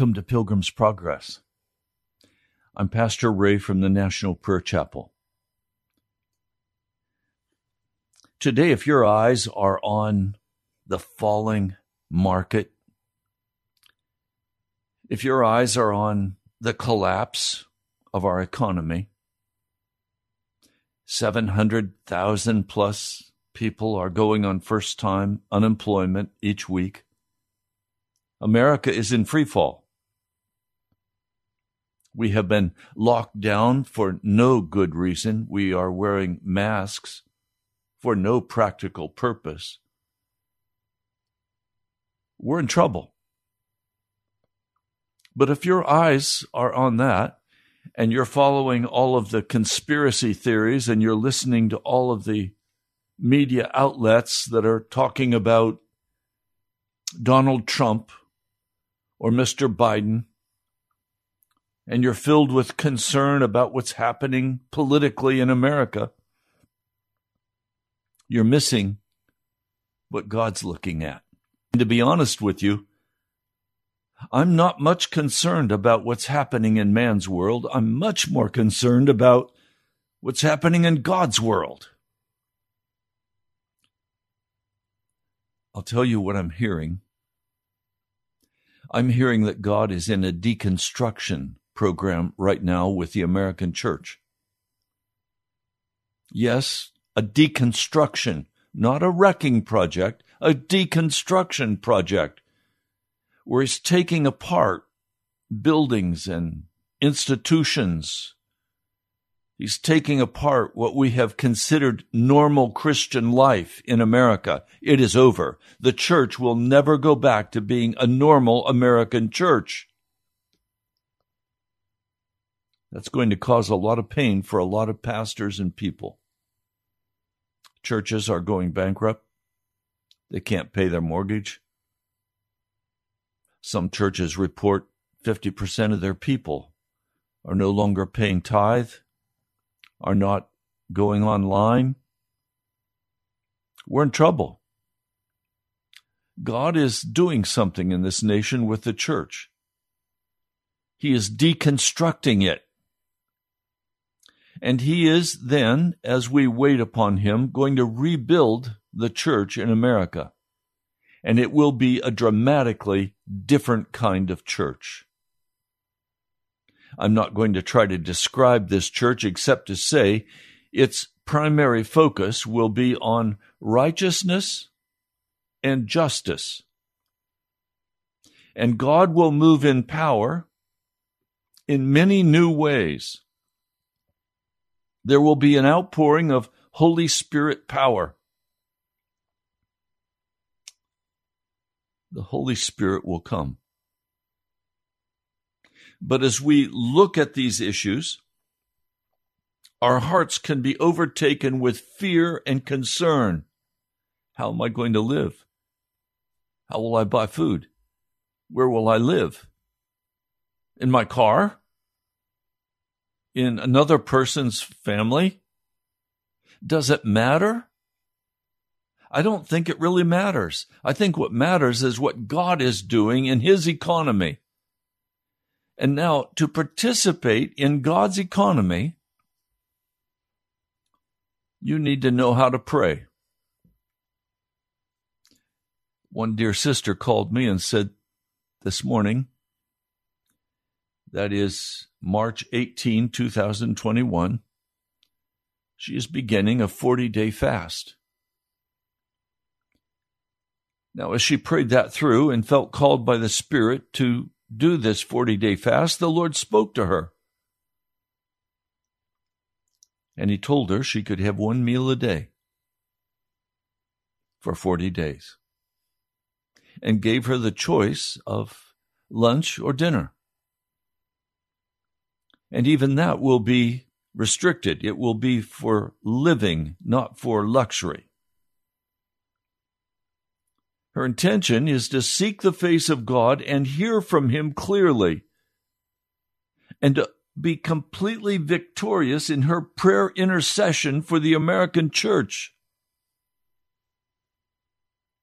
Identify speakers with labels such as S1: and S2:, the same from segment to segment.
S1: Welcome to Pilgrim's Progress. I'm Pastor Ray from the National Prayer Chapel. Today, if your eyes are on the falling market, if your eyes are on the collapse of our economy, 700,000 plus people are going on first time unemployment each week. America is in free fall. We have been locked down for no good reason. We are wearing masks for no practical purpose. We're in trouble. But if your eyes are on that, and you're following all of the conspiracy theories, and you're listening to all of the media outlets that are talking about Donald Trump or Mr. Biden, and you're filled with concern about what's happening politically in America, you're missing what God's looking at. And to be honest with you, I'm not much concerned about what's happening in man's world. I'm much more concerned about what's happening in God's world. I'll tell you what I'm hearing I'm hearing that God is in a deconstruction program right now with the American church. Yes, a deconstruction, not a wrecking project, a deconstruction project, where he's taking apart buildings and institutions He's taking apart what we have considered normal Christian life in America. It is over. The church will never go back to being a normal American church. That's going to cause a lot of pain for a lot of pastors and people. Churches are going bankrupt. They can't pay their mortgage. Some churches report 50% of their people are no longer paying tithe are not going online, we're in trouble. God is doing something in this nation with the church. He is deconstructing it. And He is then, as we wait upon Him, going to rebuild the church in America. And it will be a dramatically different kind of church. I'm not going to try to describe this church except to say its primary focus will be on righteousness and justice. And God will move in power in many new ways. There will be an outpouring of Holy Spirit power. The Holy Spirit will come. But as we look at these issues, our hearts can be overtaken with fear and concern. How am I going to live? How will I buy food? Where will I live? In my car? In another person's family? Does it matter? I don't think it really matters. I think what matters is what God is doing in His economy. And now, to participate in God's economy, you need to know how to pray. One dear sister called me and said this morning, that is March 18, 2021, she is beginning a 40 day fast. Now, as she prayed that through and felt called by the Spirit to do this 40 day fast, the Lord spoke to her. And he told her she could have one meal a day for 40 days and gave her the choice of lunch or dinner. And even that will be restricted. It will be for living, not for luxury. Her intention is to seek the face of God and hear from Him clearly, and to be completely victorious in her prayer intercession for the American church.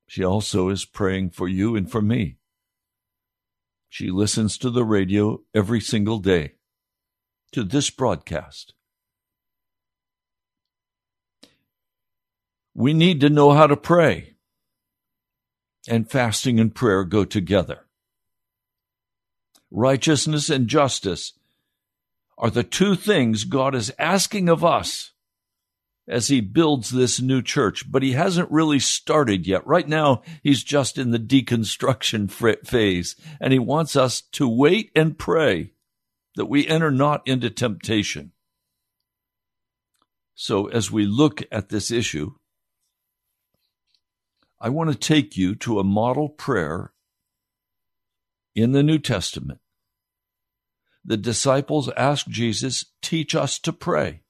S1: She also is praying for you and for me. She listens to the radio every single day, to this broadcast. We need to know how to pray. And fasting and prayer go together. Righteousness and justice are the two things God is asking of us as he builds this new church, but he hasn't really started yet. Right now, he's just in the deconstruction phase, and he wants us to wait and pray that we enter not into temptation. So, as we look at this issue, I want to take you to a model prayer in the New Testament. The disciples asked Jesus, Teach us to pray,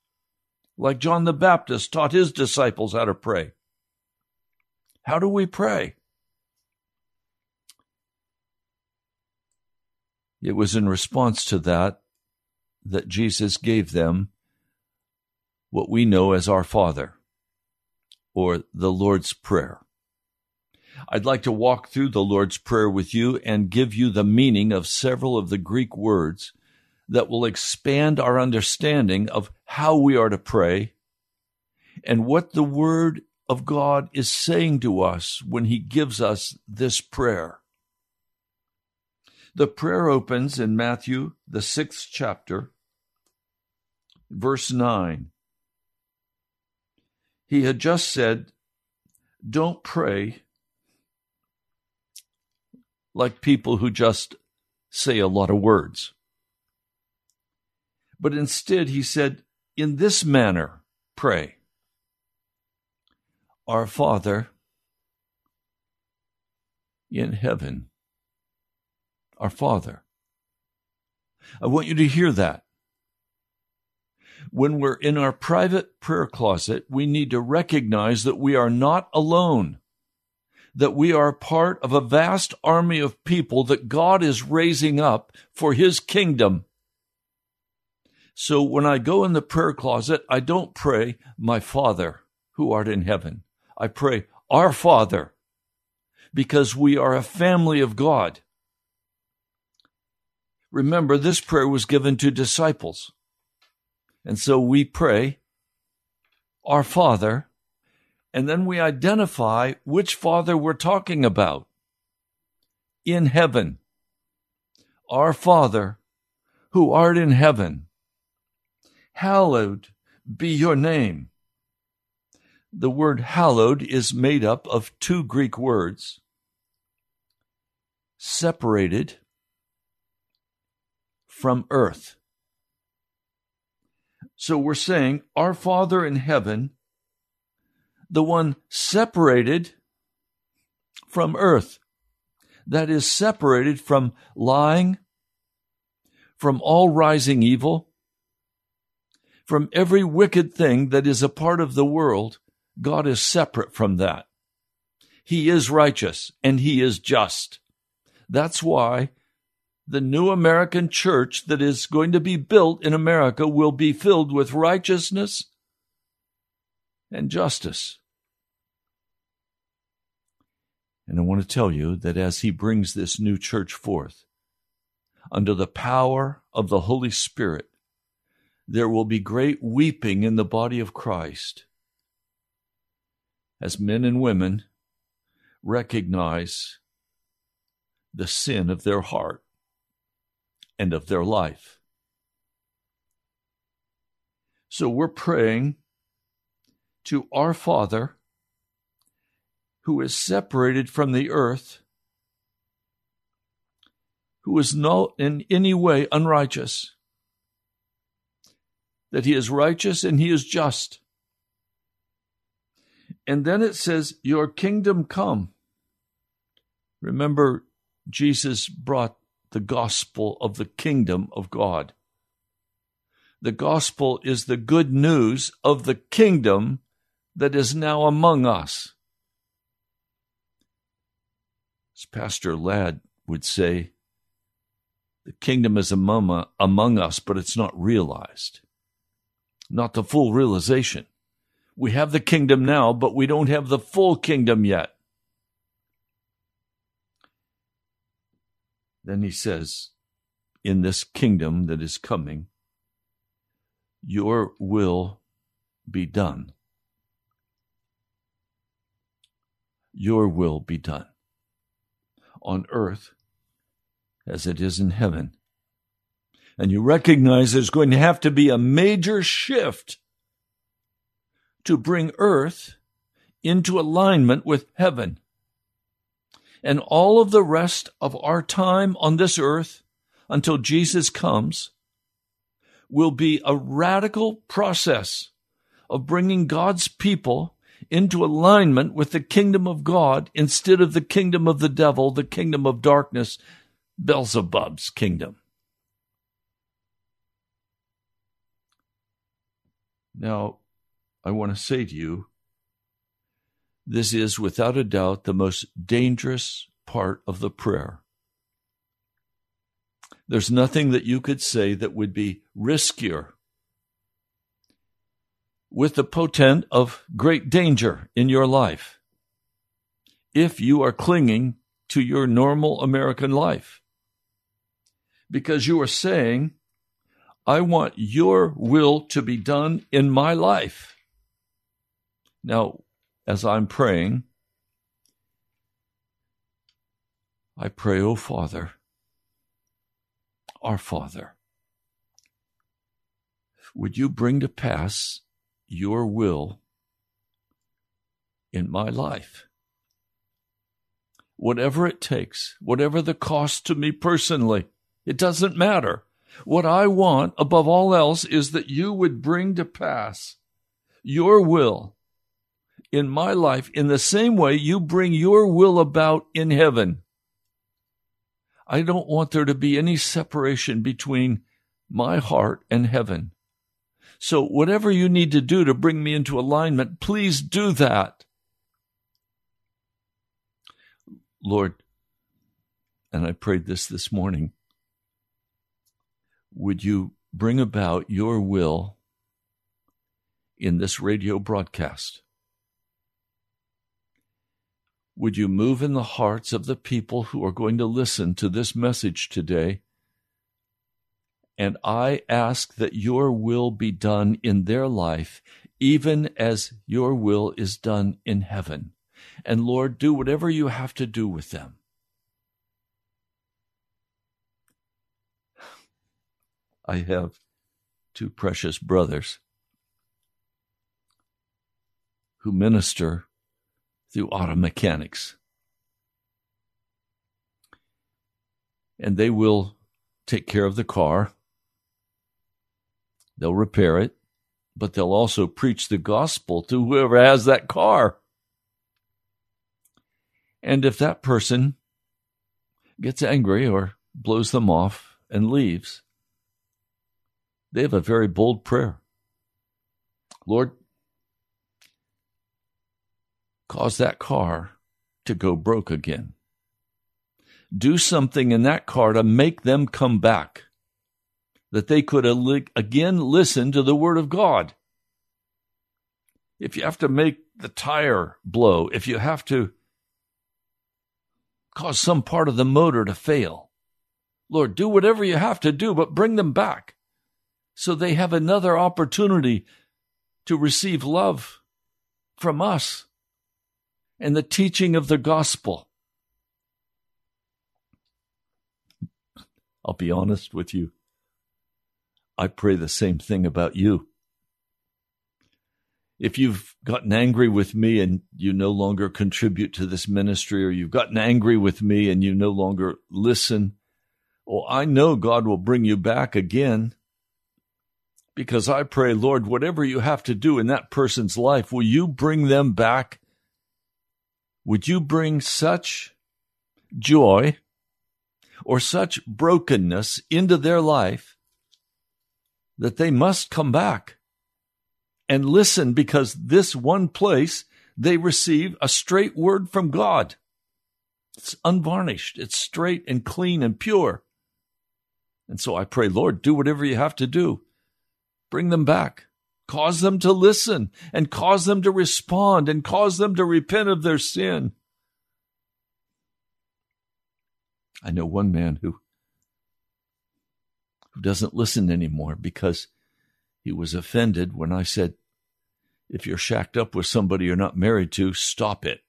S1: like John the Baptist taught his disciples how to pray. How do we pray? It was in response to that that Jesus gave them what we know as our Father, or the Lord's Prayer. I'd like to walk through the Lord's Prayer with you and give you the meaning of several of the Greek words that will expand our understanding of how we are to pray and what the Word of God is saying to us when He gives us this prayer. The prayer opens in Matthew, the sixth chapter, verse 9. He had just said, Don't pray like people who just say a lot of words. But instead, he said, In this manner, pray. Our Father in heaven. Our Father. I want you to hear that. When we're in our private prayer closet, we need to recognize that we are not alone that we are part of a vast army of people that God is raising up for his kingdom. So when I go in the prayer closet, I don't pray, My Father who art in heaven. I pray, Our Father, because we are a family of God. Remember, this prayer was given to disciples. And so we pray, Our Father, and then we identify which Father we're talking about. In heaven, our Father, who art in heaven, hallowed be your name. The word hallowed is made up of two Greek words separated from earth. So we're saying, Our Father in heaven, the one separated from earth, that is, separated from lying, from all rising evil, from every wicked thing that is a part of the world. God is separate from that. He is righteous and he is just. That's why the new American church that is going to be built in America will be filled with righteousness and justice. And I want to tell you that as he brings this new church forth, under the power of the Holy Spirit, there will be great weeping in the body of Christ as men and women recognize the sin of their heart and of their life. So we're praying to our Father who is separated from the earth, who is not in any way unrighteous, that he is righteous and he is just. And then it says, Your kingdom come. Remember, Jesus brought the gospel of the kingdom of God. The gospel is the good news of the kingdom that is now among us. As Pastor Ladd would say, the kingdom is among, us, but it's not realized. Not the full realization. We have the kingdom now, but we don't have the full kingdom yet. Then he says, In this kingdom that is coming, your will be done. Your will be done on earth as it is in heaven. And you recognize there's going to have to be a major shift to bring earth into alignment with heaven. And all of the rest of our time on this earth until Jesus comes will be a radical process of bringing God's people into alignment with the kingdom of God instead of the kingdom of the devil, the kingdom of darkness, Beelzebub's kingdom. Now, I want to say to you, this is without a doubt the most dangerous part of the prayer. There's nothing that you could say that would be riskier with the potent of great danger in your life if you are clinging to your normal American life. Because you are saying, I want your will to be done in my life. Now, as I'm praying, I pray, O oh Father, our Father, would you bring to pass your will in my life? Whatever it takes, whatever the cost to me personally, it doesn't matter. What I want above all else is that you would bring to pass your will in my life in the same way you bring your will about in heaven. I don't want there to be any separation between my heart and heaven. So whatever you need to do to bring me into alignment, please do that. Lord, and I prayed this this morning, would you bring about your will in this radio broadcast? Would you move in the hearts of the people who are going to listen to this message today? And I ask that your will be done in their life, even as your will is done in heaven. And Lord, do whatever you have to do with them. I have two precious brothers who minister through auto mechanics. And they will take care of the car. They'll repair it, but they'll also preach the gospel to whoever has that car. And if that person gets angry or blows them off and leaves, they have a very bold prayer. Lord, cause that car to go broke again. Do something in that car to make them come back, that they could again listen to the Word of God. If you have to make the tire blow, if you have to cause some part of the motor to fail, Lord, do whatever you have to do, but bring them back so they have another opportunity to receive love from us and the teaching of the gospel. I'll be honest with you. I pray the same thing about you. If you've gotten angry with me and you no longer contribute to this ministry, or you've gotten angry with me and you no longer listen, well, I know God will bring you back again because I pray, Lord, whatever you have to do in that person's life, will you bring them back would you bring such joy or such brokenness into their life that they must come back and listen because this one place they receive a straight word from God. It's unvarnished, it's straight and clean and pure. And so I pray, Lord, do whatever you have to do. Bring them back. Cause them to listen and cause them to respond and cause them to repent of their sin. I know one man who who doesn't listen anymore because he was offended when I said, if you're shacked up with somebody you're not married to, stop it.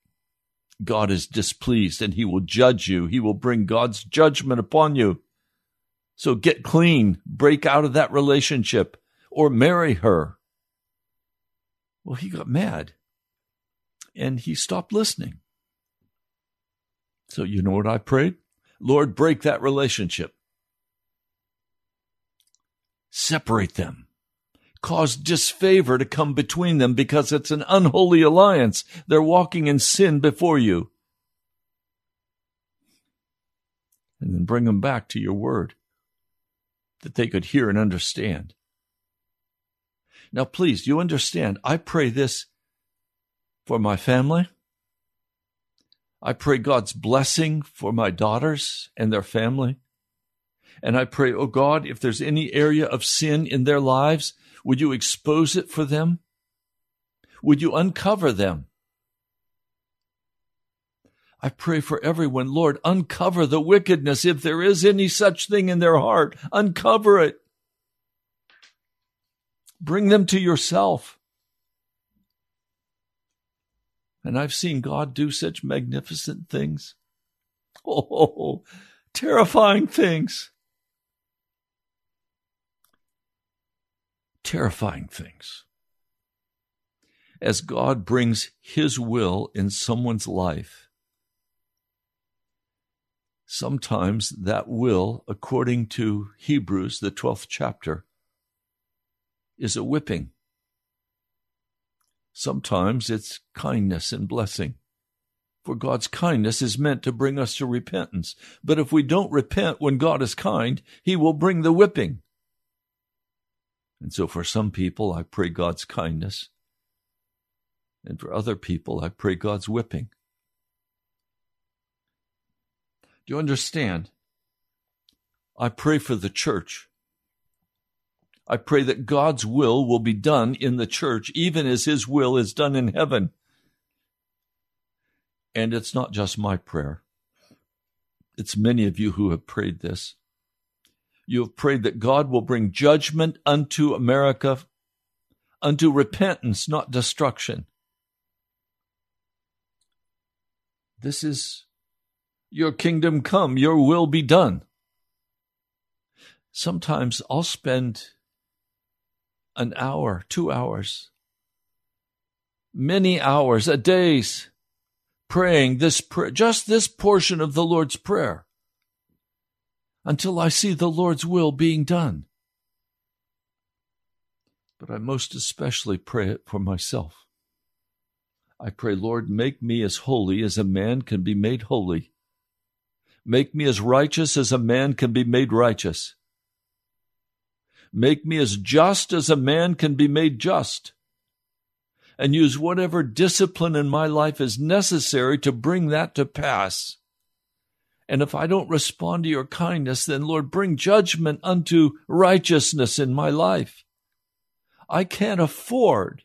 S1: God is displeased and he will judge you. He will bring God's judgment upon you. So get clean, break out of that relationship, or marry her. Well, he got mad and he stopped listening. So, you know what I prayed? Lord, break that relationship. Separate them. Cause disfavor to come between them because it's an unholy alliance. They're walking in sin before you. And then bring them back to your word that they could hear and understand. Now, please, you understand, I pray this for my family. I pray God's blessing for my daughters and their family. And I pray, oh God, if there's any area of sin in their lives, would you expose it for them? Would you uncover them? I pray for everyone, Lord, uncover the wickedness. If there is any such thing in their heart, uncover it. Bring them to yourself. And I've seen God do such magnificent things. Oh, terrifying things. Terrifying things. As God brings His will in someone's life, sometimes that will, according to Hebrews, the 12th chapter, is a whipping. Sometimes it's kindness and blessing. For God's kindness is meant to bring us to repentance. But if we don't repent when God is kind, He will bring the whipping. And so for some people, I pray God's kindness. And for other people, I pray God's whipping. Do you understand? I pray for the church. I pray that God's will will be done in the church, even as His will is done in heaven. And it's not just my prayer, it's many of you who have prayed this. You have prayed that God will bring judgment unto America, unto repentance, not destruction. This is your kingdom come, your will be done. Sometimes I'll spend an hour, two hours, many hours, a days, praying this just this portion of the Lord's Prayer, until I see the Lord's will being done. But I most especially pray it for myself. I pray, Lord, make me as holy as a man can be made holy. Make me as righteous as a man can be made righteous. Make me as just as a man can be made just. And use whatever discipline in my life is necessary to bring that to pass. And if I don't respond to your kindness, then Lord, bring judgment unto righteousness in my life. I can't afford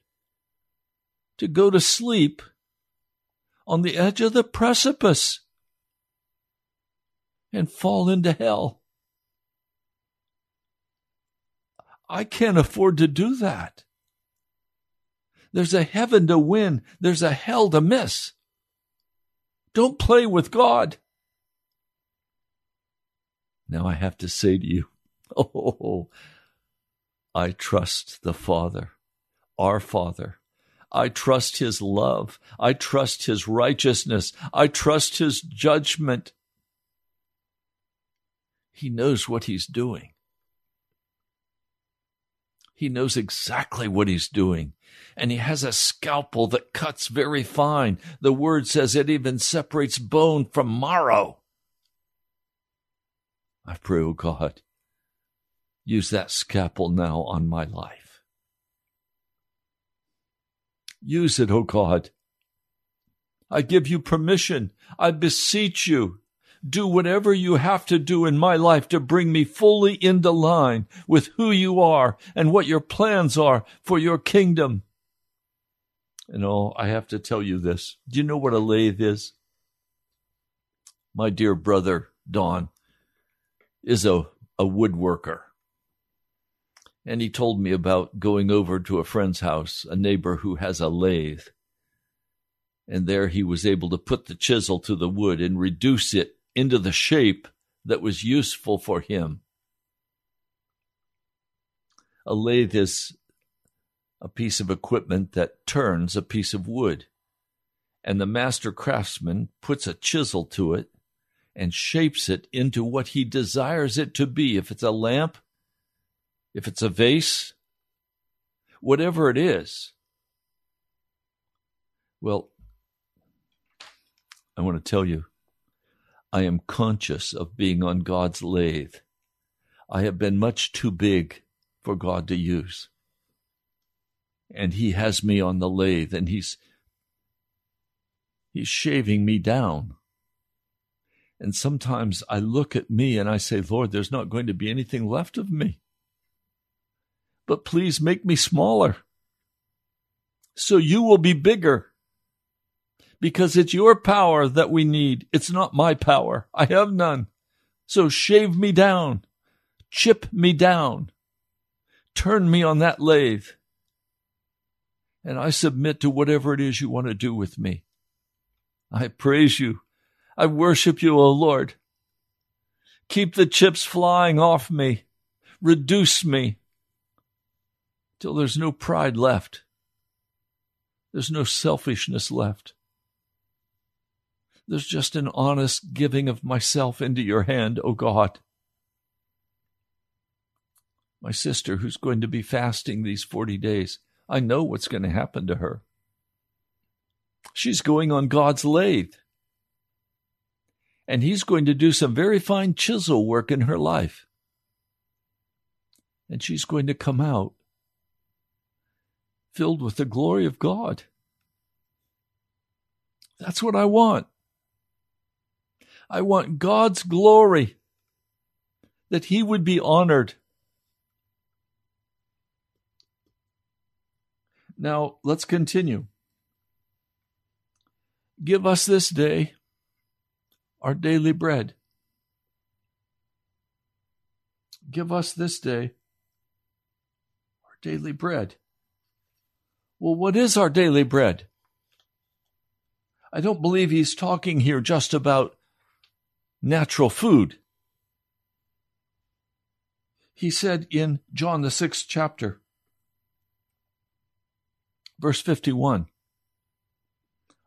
S1: to go to sleep on the edge of the precipice and fall into hell. I can't afford to do that. There's a heaven to win. There's a hell to miss. Don't play with God. Now I have to say to you, oh, I trust the Father, our Father. I trust His love. I trust His righteousness. I trust His judgment. He knows what He's doing. He knows exactly what he's doing. And he has a scalpel that cuts very fine. The word says it even separates bone from marrow. I pray, oh God, use that scalpel now on my life. Use it, oh God. I give you permission. I beseech you do whatever you have to do in my life to bring me fully into line with who you are and what your plans are for your kingdom. And oh, I have to tell you this. Do you know what a lathe is? My dear brother Don, is a, a woodworker. And he told me about going over to a friend's house, a neighbor who has a lathe. And there he was able to put the chisel to the wood and reduce it into the shape that was useful for him. A lathe is a piece of equipment that turns a piece of wood. And the master craftsman puts a chisel to it and shapes it into what he desires it to be. If it's a lamp, if it's a vase, whatever it is. Well, I want to tell you, I am conscious of being on God's lathe. I have been much too big for God to use. And He has me on the lathe and He's He's shaving me down. And sometimes I look at me and I say, Lord, there's not going to be anything left of me. But please make me smaller so you will be bigger because it's your power that we need. It's not my power. I have none. So shave me down, chip me down, turn me on that lathe, and I submit to whatever it is you want to do with me. I praise you. I worship you, O Lord. Keep the chips flying off me. Reduce me till there's no pride left. There's no selfishness left. There's just an honest giving of myself into your hand, O God. My sister, who's going to be fasting these 40 days, I know what's going to happen to her. She's going on God's lathe. And He's going to do some very fine chisel work in her life. And she's going to come out filled with the glory of God. That's what I want. I want God's glory, that He would be honored. Now, let's continue. Give us this day our daily bread. Give us this day our daily bread. Well, what is our daily bread? I don't believe he's talking here just about natural food. He said in John the sixth chapter, verse 51,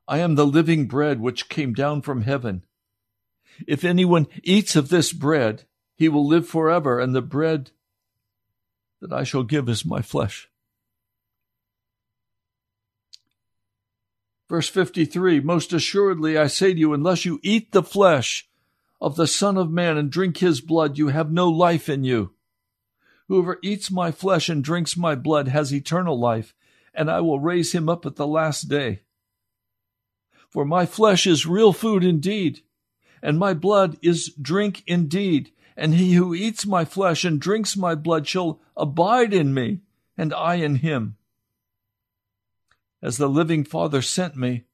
S1: I am the living bread which came down from heaven. If anyone eats of this bread, he will live forever, and the bread that I shall give is my flesh. Verse 53 Most assuredly I say to you, unless you eat the flesh of the Son of Man and drink his blood, you have no life in you. Whoever eats my flesh and drinks my blood has eternal life, and I will raise him up at the last day. For my flesh is real food indeed, and my blood is drink indeed. And he who eats my flesh and drinks my blood shall abide in me, and I in him. As the living Father sent me,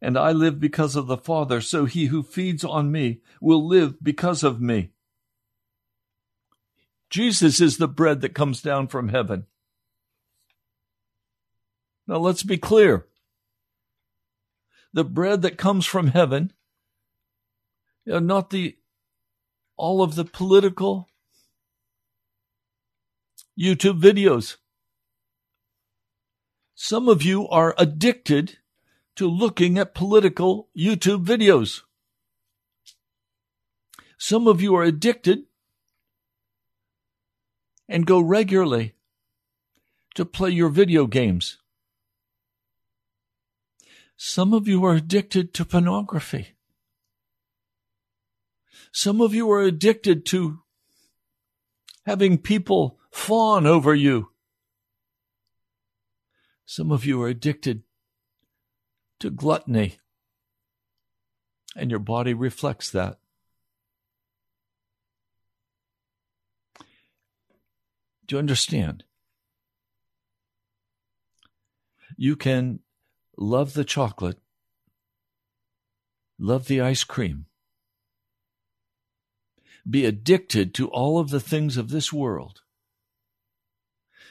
S1: and I live because of the Father, so he who feeds on me will live because of me. Jesus is the bread that comes down from heaven. Now let's be clear. The bread that comes from heaven, not the all of the political YouTube videos. Some of you are addicted to looking at political YouTube videos. Some of you are addicted and go regularly to play your video games. Some of you are addicted to pornography. Some of you are addicted to having people fawn over you. Some of you are addicted to gluttony, and your body reflects that. Do you understand? You can love the chocolate, love the ice cream, be addicted to all of the things of this world,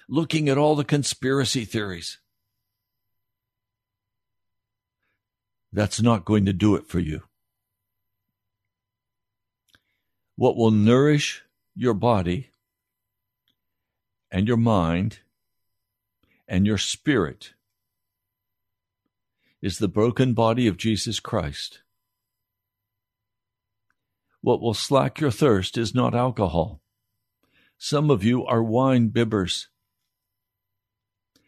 S1: looking at all the conspiracy theories. That's not going to do it for you. What will nourish your body and your mind and your spirit is the broken body of Jesus Christ. What will slack your thirst is not alcohol. Some of you are wine bibbers.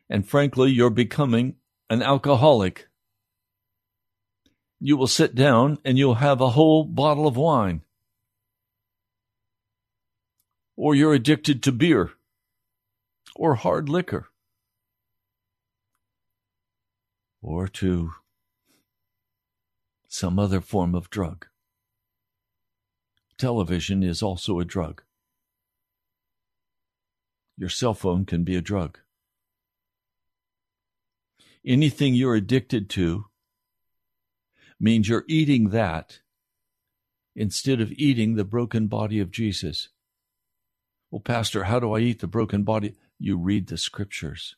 S1: And frankly, you're becoming an alcoholic. You will sit down and you'll have a whole bottle of wine. Or you're addicted to beer or hard liquor or to some other form of drug. Television is also a drug. Your cell phone can be a drug. Anything you're addicted to means you're eating that instead of eating the broken body of Jesus. Well, Pastor, how do I eat the broken body? You read the scriptures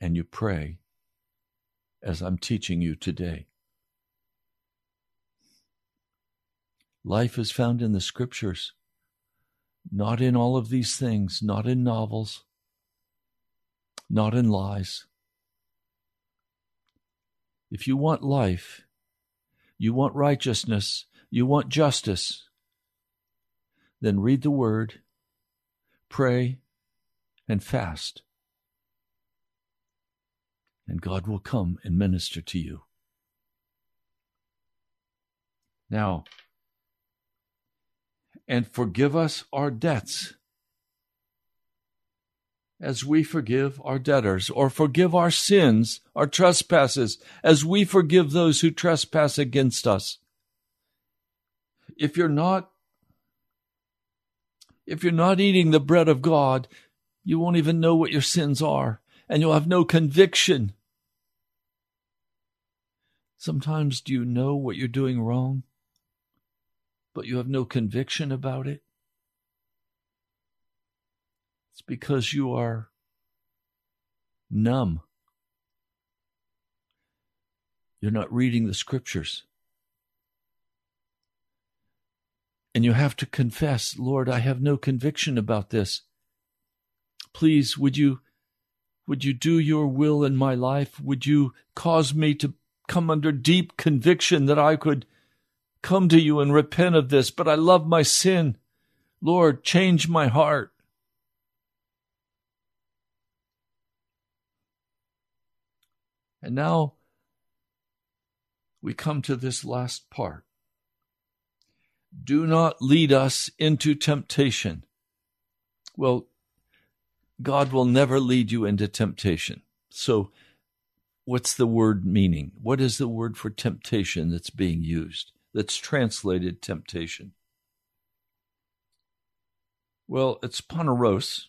S1: and you pray as I'm teaching you today. Life is found in the scriptures, not in all of these things, not in novels, not in lies. If you want life, you want righteousness, you want justice, then read the word, pray, and fast. And God will come and minister to you. Now, and forgive us our debts as we forgive our debtors, or forgive our sins, our trespasses, as we forgive those who trespass against us. If you're not if you're not eating the bread of God, you won't even know what your sins are, and you'll have no conviction. Sometimes do you know what you're doing wrong? but you have no conviction about it, it's because you are numb. You're not reading the scriptures. And you have to confess, Lord, I have no conviction about this. Please, would you would you do your will in my life? Would you cause me to come under deep conviction that I could come to you and repent of this, but I love my sin. Lord, change my heart. And now we come to this last part. Do not lead us into temptation. Well, God will never lead you into temptation. So, what's the word meaning? What is the word for temptation that's being used? that's translated temptation? Well, it's poneros,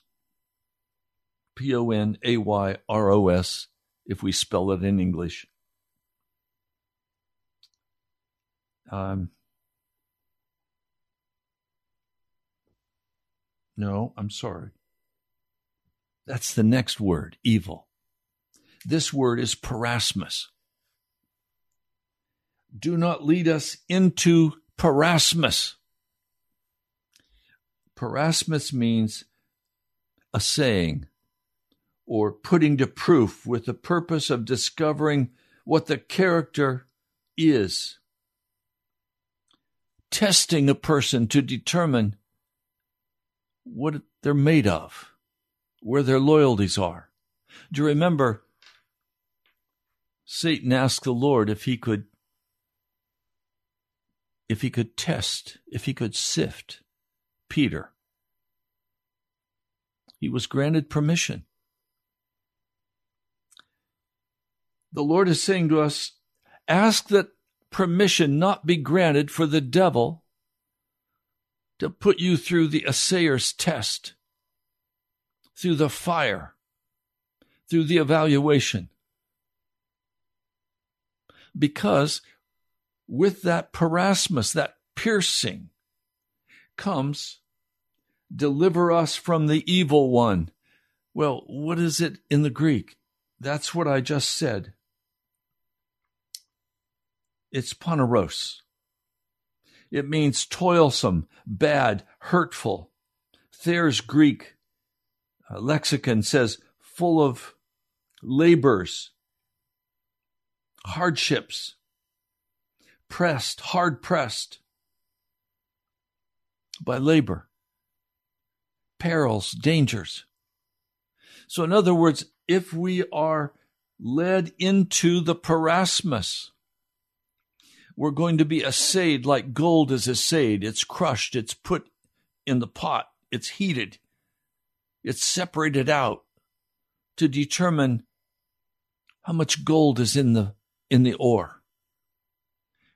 S1: P O N A Y R O S, if we spell it in English. Um, no, I'm sorry. That's the next word, evil. This word is peirasmos do not lead us into peirasmos. Peirasmos means a saying or putting to proof with the purpose of discovering what the character is. Testing a person to determine what they're made of, where their loyalties are. Do you remember Satan asked the Lord if he could if he could test, if he could sift Peter. He was granted permission. The Lord is saying to us, ask that permission not be granted for the devil to put you through the assayer's test, through the fire, through the evaluation. Because with that peirasmos, that piercing, comes, deliver us from the evil one. Well, what is it in the Greek? That's what I just said. It's poneros. It means toilsome, bad, hurtful. Thayer's Greek uh, lexicon says full of labors, hardships, pressed, hard pressed by labor, perils, dangers. So, in other words, if we are led into the peirasmos, we're going to be assayed like gold is assayed. It's crushed, it's put in the pot, it's heated, it's separated out to determine how much gold is in the in the ore.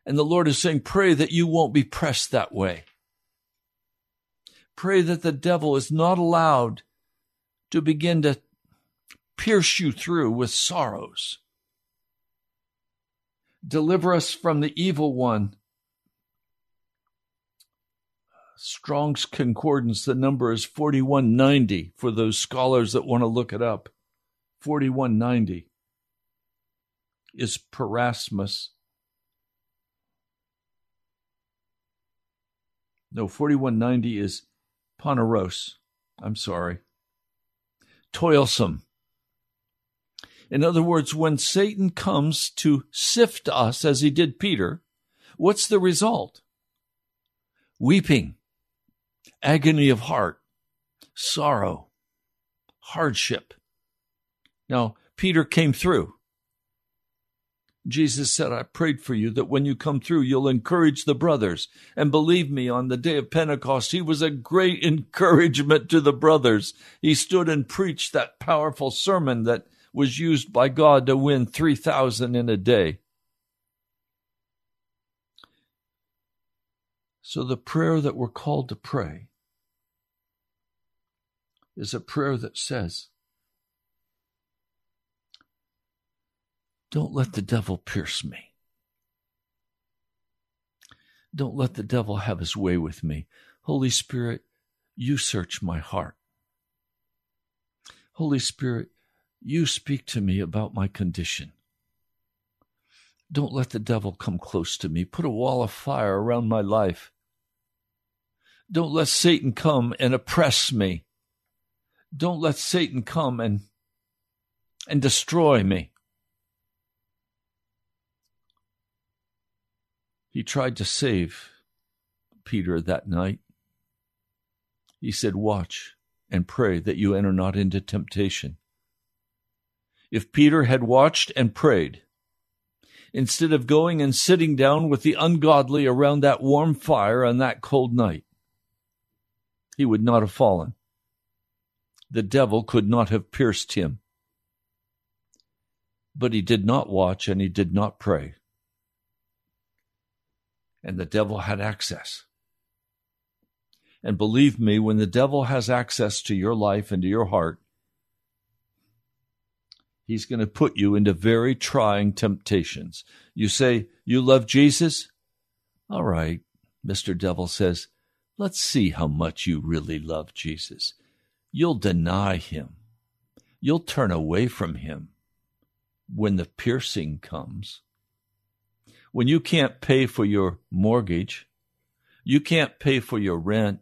S1: And the Lord is saying, pray that you won't be pressed that way. Pray that the devil is not allowed to begin to pierce you through with sorrows. Deliver us from the evil one. Strong's Concordance, the number is 4190 for those scholars that want to look it up. 4190 is Peirasmos. No, 4190 is Poneros. I'm sorry. Toilsome. In other words, when Satan comes to sift us as he did Peter, what's the result? Weeping, agony of heart, sorrow, hardship. Now, Peter came through. Jesus said, I prayed for you that when you come through, you'll encourage the brothers. And believe me, on the day of Pentecost, he was a great encouragement to the brothers. He stood and preached that powerful sermon that was used by God to win 3,000 in a day. So the prayer that we're called to pray is a prayer that says, Don't let the devil pierce me. Don't let the devil have his way with me. Holy Spirit, you search my heart. Holy Spirit, you speak to me about my condition. Don't let the devil come close to me. Put a wall of fire around my life. Don't let Satan come and oppress me. Don't let Satan come and, and destroy me. He tried to save Peter that night. He said, Watch and pray that you enter not into temptation. If Peter had watched and prayed, instead of going and sitting down with the ungodly around that warm fire on that cold night, he would not have fallen. The devil could not have pierced him. But he did not watch and he did not pray and the devil had access. And believe me, when the devil has access to your life and to your heart, he's going to put you into very trying temptations. You say, You love Jesus? All right, Mr. Devil says, Let's see how much you really love Jesus. You'll deny him, you'll turn away from him when the piercing comes when you can't pay for your mortgage, you can't pay for your rent,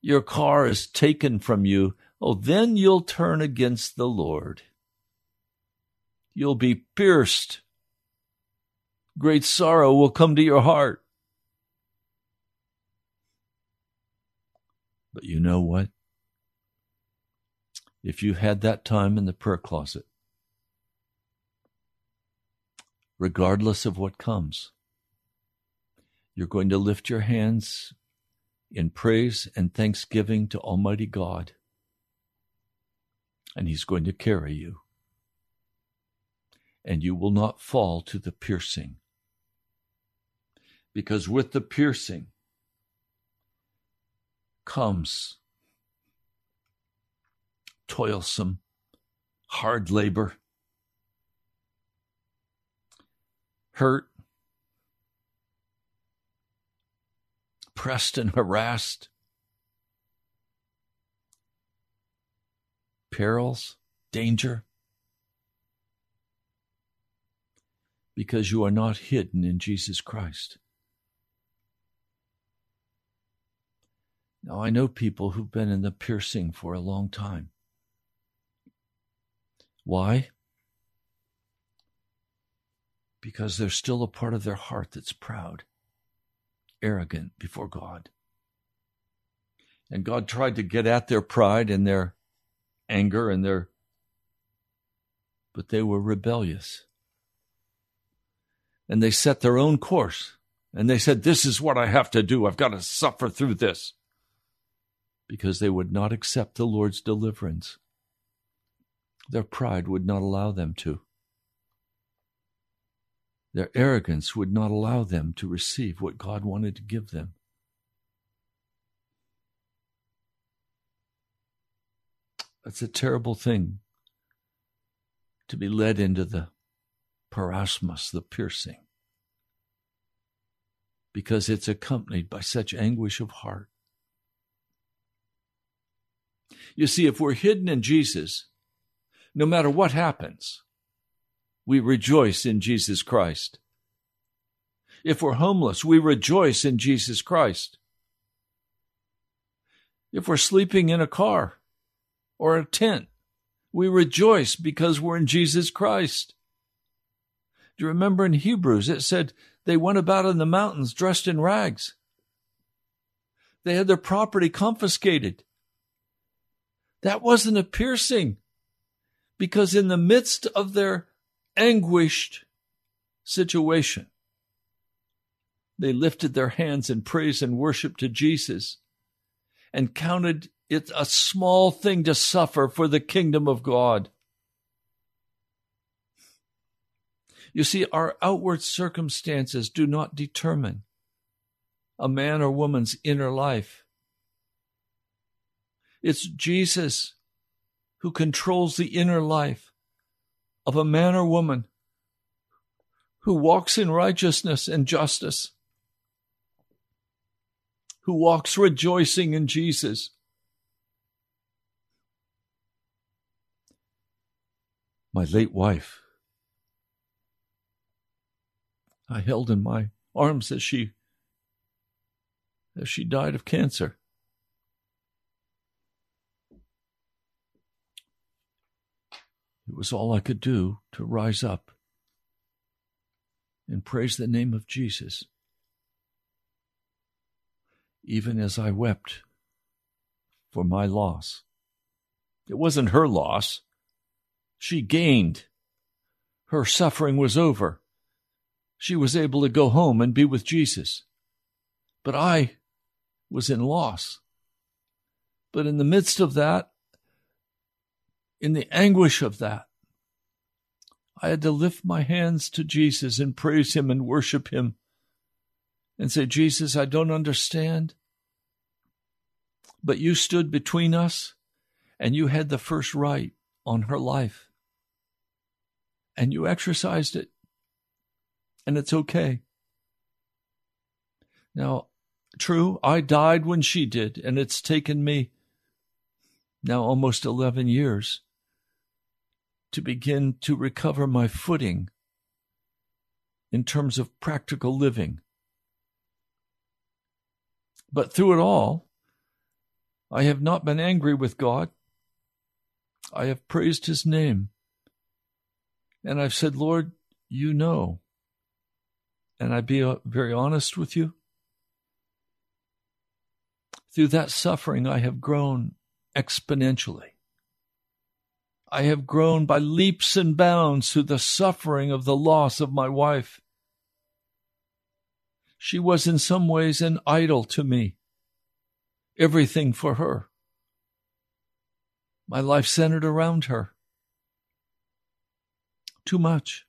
S1: your car is taken from you, oh, then you'll turn against the Lord. You'll be pierced. Great sorrow will come to your heart. But you know what? If you had that time in the prayer closet, regardless of what comes. You're going to lift your hands in praise and thanksgiving to Almighty God, and He's going to carry you and you will not fall to the piercing. Because with the piercing comes toilsome, hard labor, hurt, pressed and harassed, perils, danger. Because you are not hidden in Jesus Christ. Now, I know people who've been in the piercing for a long time. Why? Because there's still a part of their heart that's proud, arrogant before God. And God tried to get at their pride and their anger and their, but they were rebellious. And they set their own course. And they said, This is what I have to do. I've got to suffer through this because they would not accept the Lord's deliverance. Their pride would not allow them to. Their arrogance would not allow them to receive what God wanted to give them. That's a terrible thing to be led into the peirasmos, the piercing, because it's accompanied by such anguish of heart. You see, if we're hidden in Jesus, no matter what happens, we rejoice in Jesus Christ. If we're homeless, we rejoice in Jesus Christ. If we're sleeping in a car or a tent, we rejoice because we're in Jesus Christ. Do you remember in Hebrews it said they went about in the mountains dressed in rags? They had their property confiscated. That wasn't a piercing because in the midst of their anguished situation, they lifted their hands in praise and worship to Jesus and counted it a small thing to suffer for the kingdom of God. You see, our outward circumstances do not determine a man or woman's inner life. It's Jesus who controls the inner life of a man or woman who walks in righteousness and justice, who walks rejoicing in Jesus. My late wife, I held in my arms as she as she died of cancer. It was all I could do to rise up and praise the name of Jesus, even as I wept for my loss. It wasn't her loss. She gained. Her suffering was over. She was able to go home and be with Jesus. But I was in loss. But in the midst of that, in the anguish of that, I had to lift my hands to Jesus and praise Him and worship Him and say, Jesus, I don't understand, but you stood between us and you had the first right on her life. And you exercised it. And it's okay. Now, true, I died when she did, and it's taken me now almost 11 years to begin to recover my footing in terms of practical living. But through it all, I have not been angry with God. I have praised his name. And I've said, Lord, you know. And I be uh, very honest with you. Through that suffering, I have grown exponentially. I have grown by leaps and bounds through the suffering of the loss of my wife. She was in some ways an idol to me, everything for her. My life centered around her. Too much.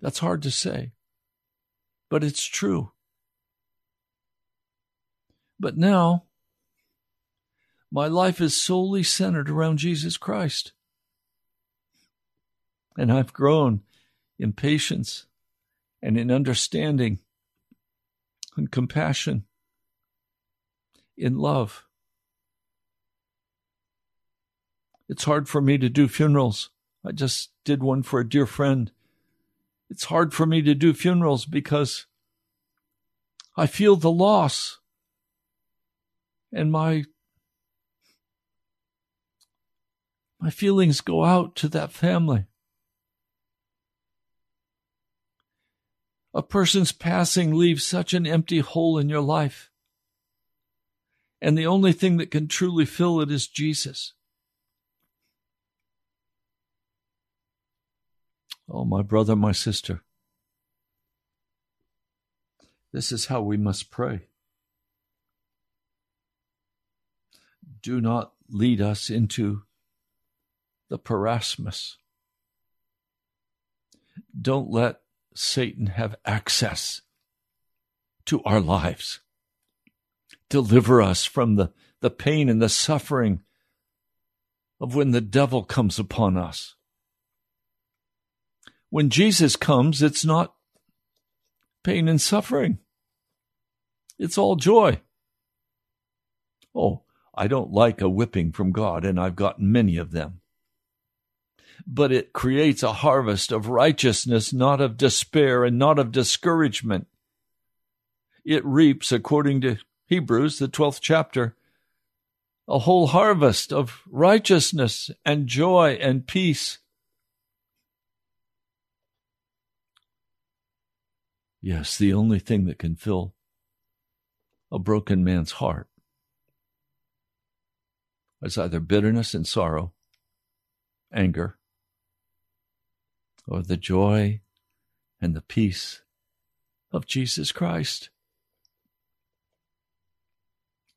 S1: That's hard to say, but it's true. But now, my life is solely centered around Jesus Christ. And I've grown in patience and in understanding and compassion, in love. It's hard for me to do funerals. I just did one for a dear friend. It's hard for me to do funerals because I feel the loss. And my my feelings go out to that family. A person's passing leaves such an empty hole in your life. And the only thing that can truly fill it is Jesus. Oh, my brother, my sister. This is how we must pray. Do not lead us into the peirasmos. Don't let Satan have access to our lives. Deliver us from the, the pain and the suffering of when the devil comes upon us. When Jesus comes, it's not pain and suffering. It's all joy. Oh, I don't like a whipping from God, and I've got many of them. But it creates a harvest of righteousness, not of despair and not of discouragement. It reaps, according to Hebrews, the 12th chapter, a whole harvest of righteousness and joy and peace. Yes, the only thing that can fill a broken man's heart is either bitterness and sorrow, anger, or the joy and the peace of Jesus Christ.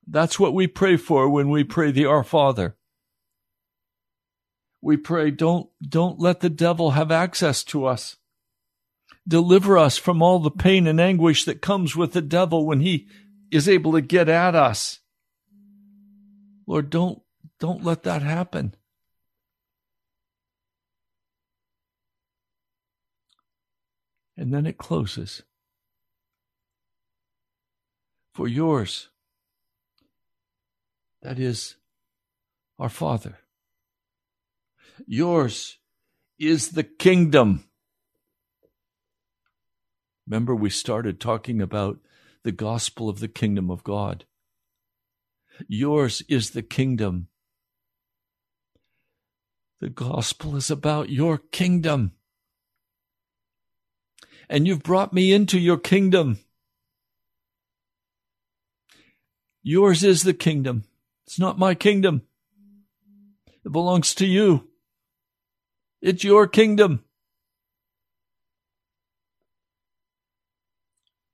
S1: That's what we pray for when we pray the Our Father. We pray, don't, don't let the devil have access to us. Deliver us from all the pain and anguish that comes with the devil when he is able to get at us. Lord, don't, don't let that happen. And then it closes. For yours, that is our Father. Yours is the kingdom Remember, we started talking about the gospel of the kingdom of God. Yours is the kingdom. The gospel is about your kingdom. And you've brought me into your kingdom. Yours is the kingdom. It's not my kingdom. It belongs to you. It's your kingdom.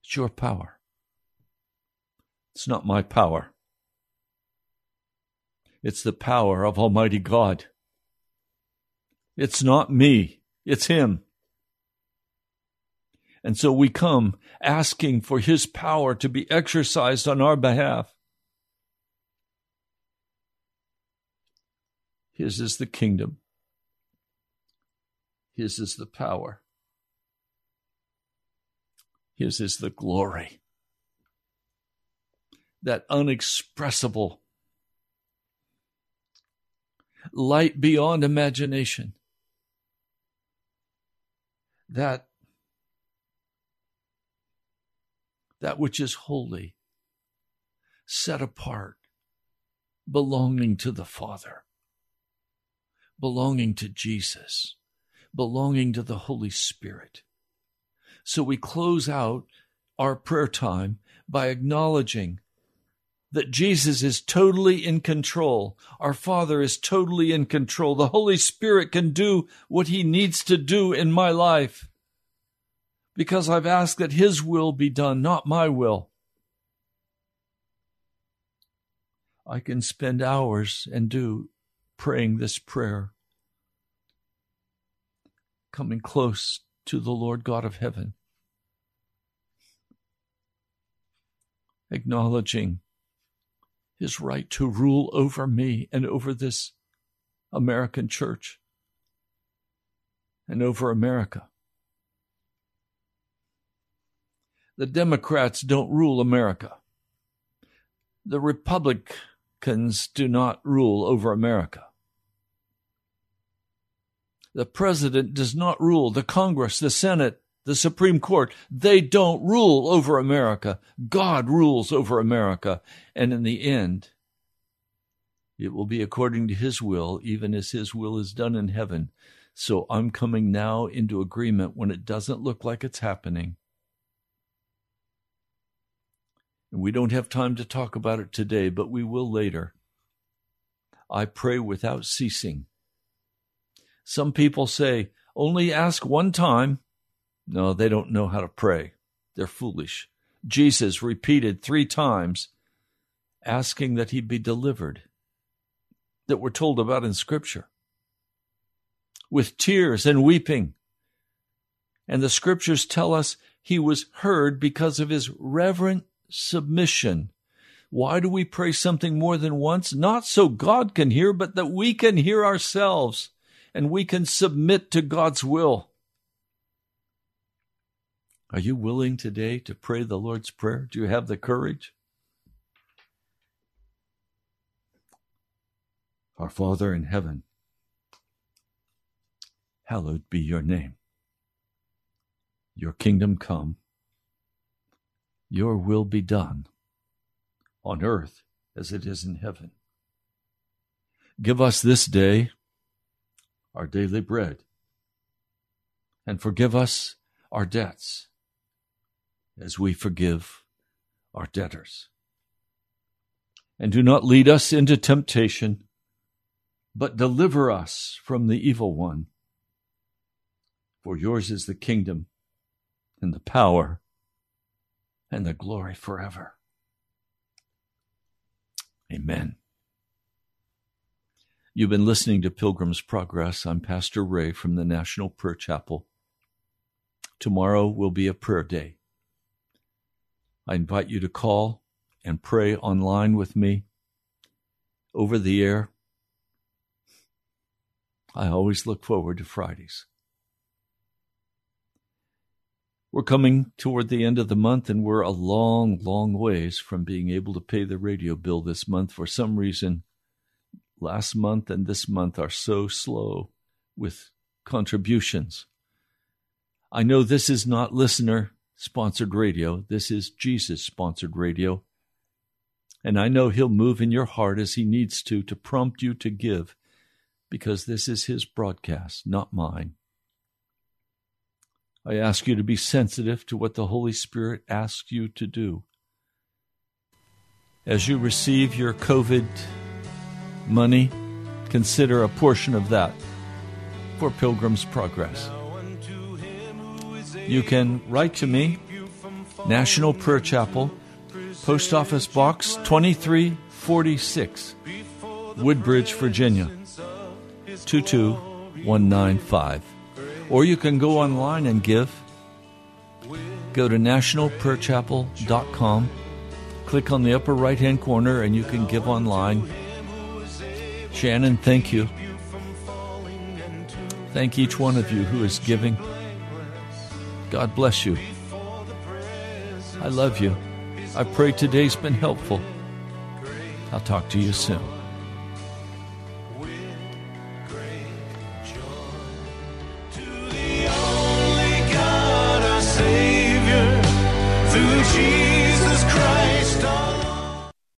S1: It's your power. It's not my power. It's the power of Almighty God. It's not me, it's Him. And so we come asking for His power to be exercised on our behalf. His is the kingdom, His is the power. His is the glory. That unexpressible light beyond imagination. That that which is holy, set apart, belonging to the Father, belonging to Jesus, belonging to the Holy Spirit. So we close out our prayer time by acknowledging that Jesus is totally in control. Our Father is totally in control. The Holy Spirit can do what He needs to do in my life because I've asked that His will be done, not my will. I can spend hours and do praying this prayer, coming close to the Lord God of heaven. Acknowledging his right to rule over me and over this American church and over America. The Democrats don't rule America. The Republicans do not rule over America. The president does not rule. The Congress, the Senate, the Supreme Court, they don't rule over America. God rules over America. And in the end, it will be according to His will, even as His will is done in heaven. So I'm coming now into agreement when it doesn't look like it's happening. And we don't have time to talk about it today, but we will later. I pray without ceasing. Some people say, only ask one time. No, they don't know how to pray. They're foolish. Jesus repeated three times, asking that he be delivered, that we're told about in Scripture, with tears and weeping. And the Scriptures tell us he was heard because of his reverent submission. Why do we pray something more than once? Not so God can hear, but that we can hear ourselves and we can submit to God's will. Are you willing today to pray the Lord's Prayer? Do you have the courage? Our Father in heaven, hallowed be your name. Your kingdom come your will be done on earth as it is in heaven. Give us this day our daily bread, and forgive us our debts as we forgive our debtors. And do not lead us into temptation, but deliver us from the evil one. For yours is the kingdom and the power and the glory forever. Amen. You've been listening to Pilgrim's Progress. I'm Pastor Ray from the National Prayer Chapel. Tomorrow will be a prayer day. I invite you to call and pray online with me over the air. I always look forward to Fridays. We're coming toward the end of the month, and we're a long, long ways from being able to pay the radio bill this month. For some reason, last month and this month are so slow with contributions. I know this is not listener sponsored radio, this is Jesus sponsored radio. And I know He'll move in your heart as He needs to to prompt you to give, because this is His broadcast, not mine. I ask you to be sensitive to what the Holy Spirit asks you to do. As you receive your COVID money, consider a portion of that for Pilgrim's Progress. You can write to me, National Prayer Chapel, Post Office Box 2346, Woodbridge, Virginia 22195. Or you can go online and give. Go to nationalprayerchapel.com, click on the upper right hand corner, and you can give online. Shannon, thank you. Thank each one of you who is giving. God bless you. I love you. I pray today's been helpful. I'll talk to you soon.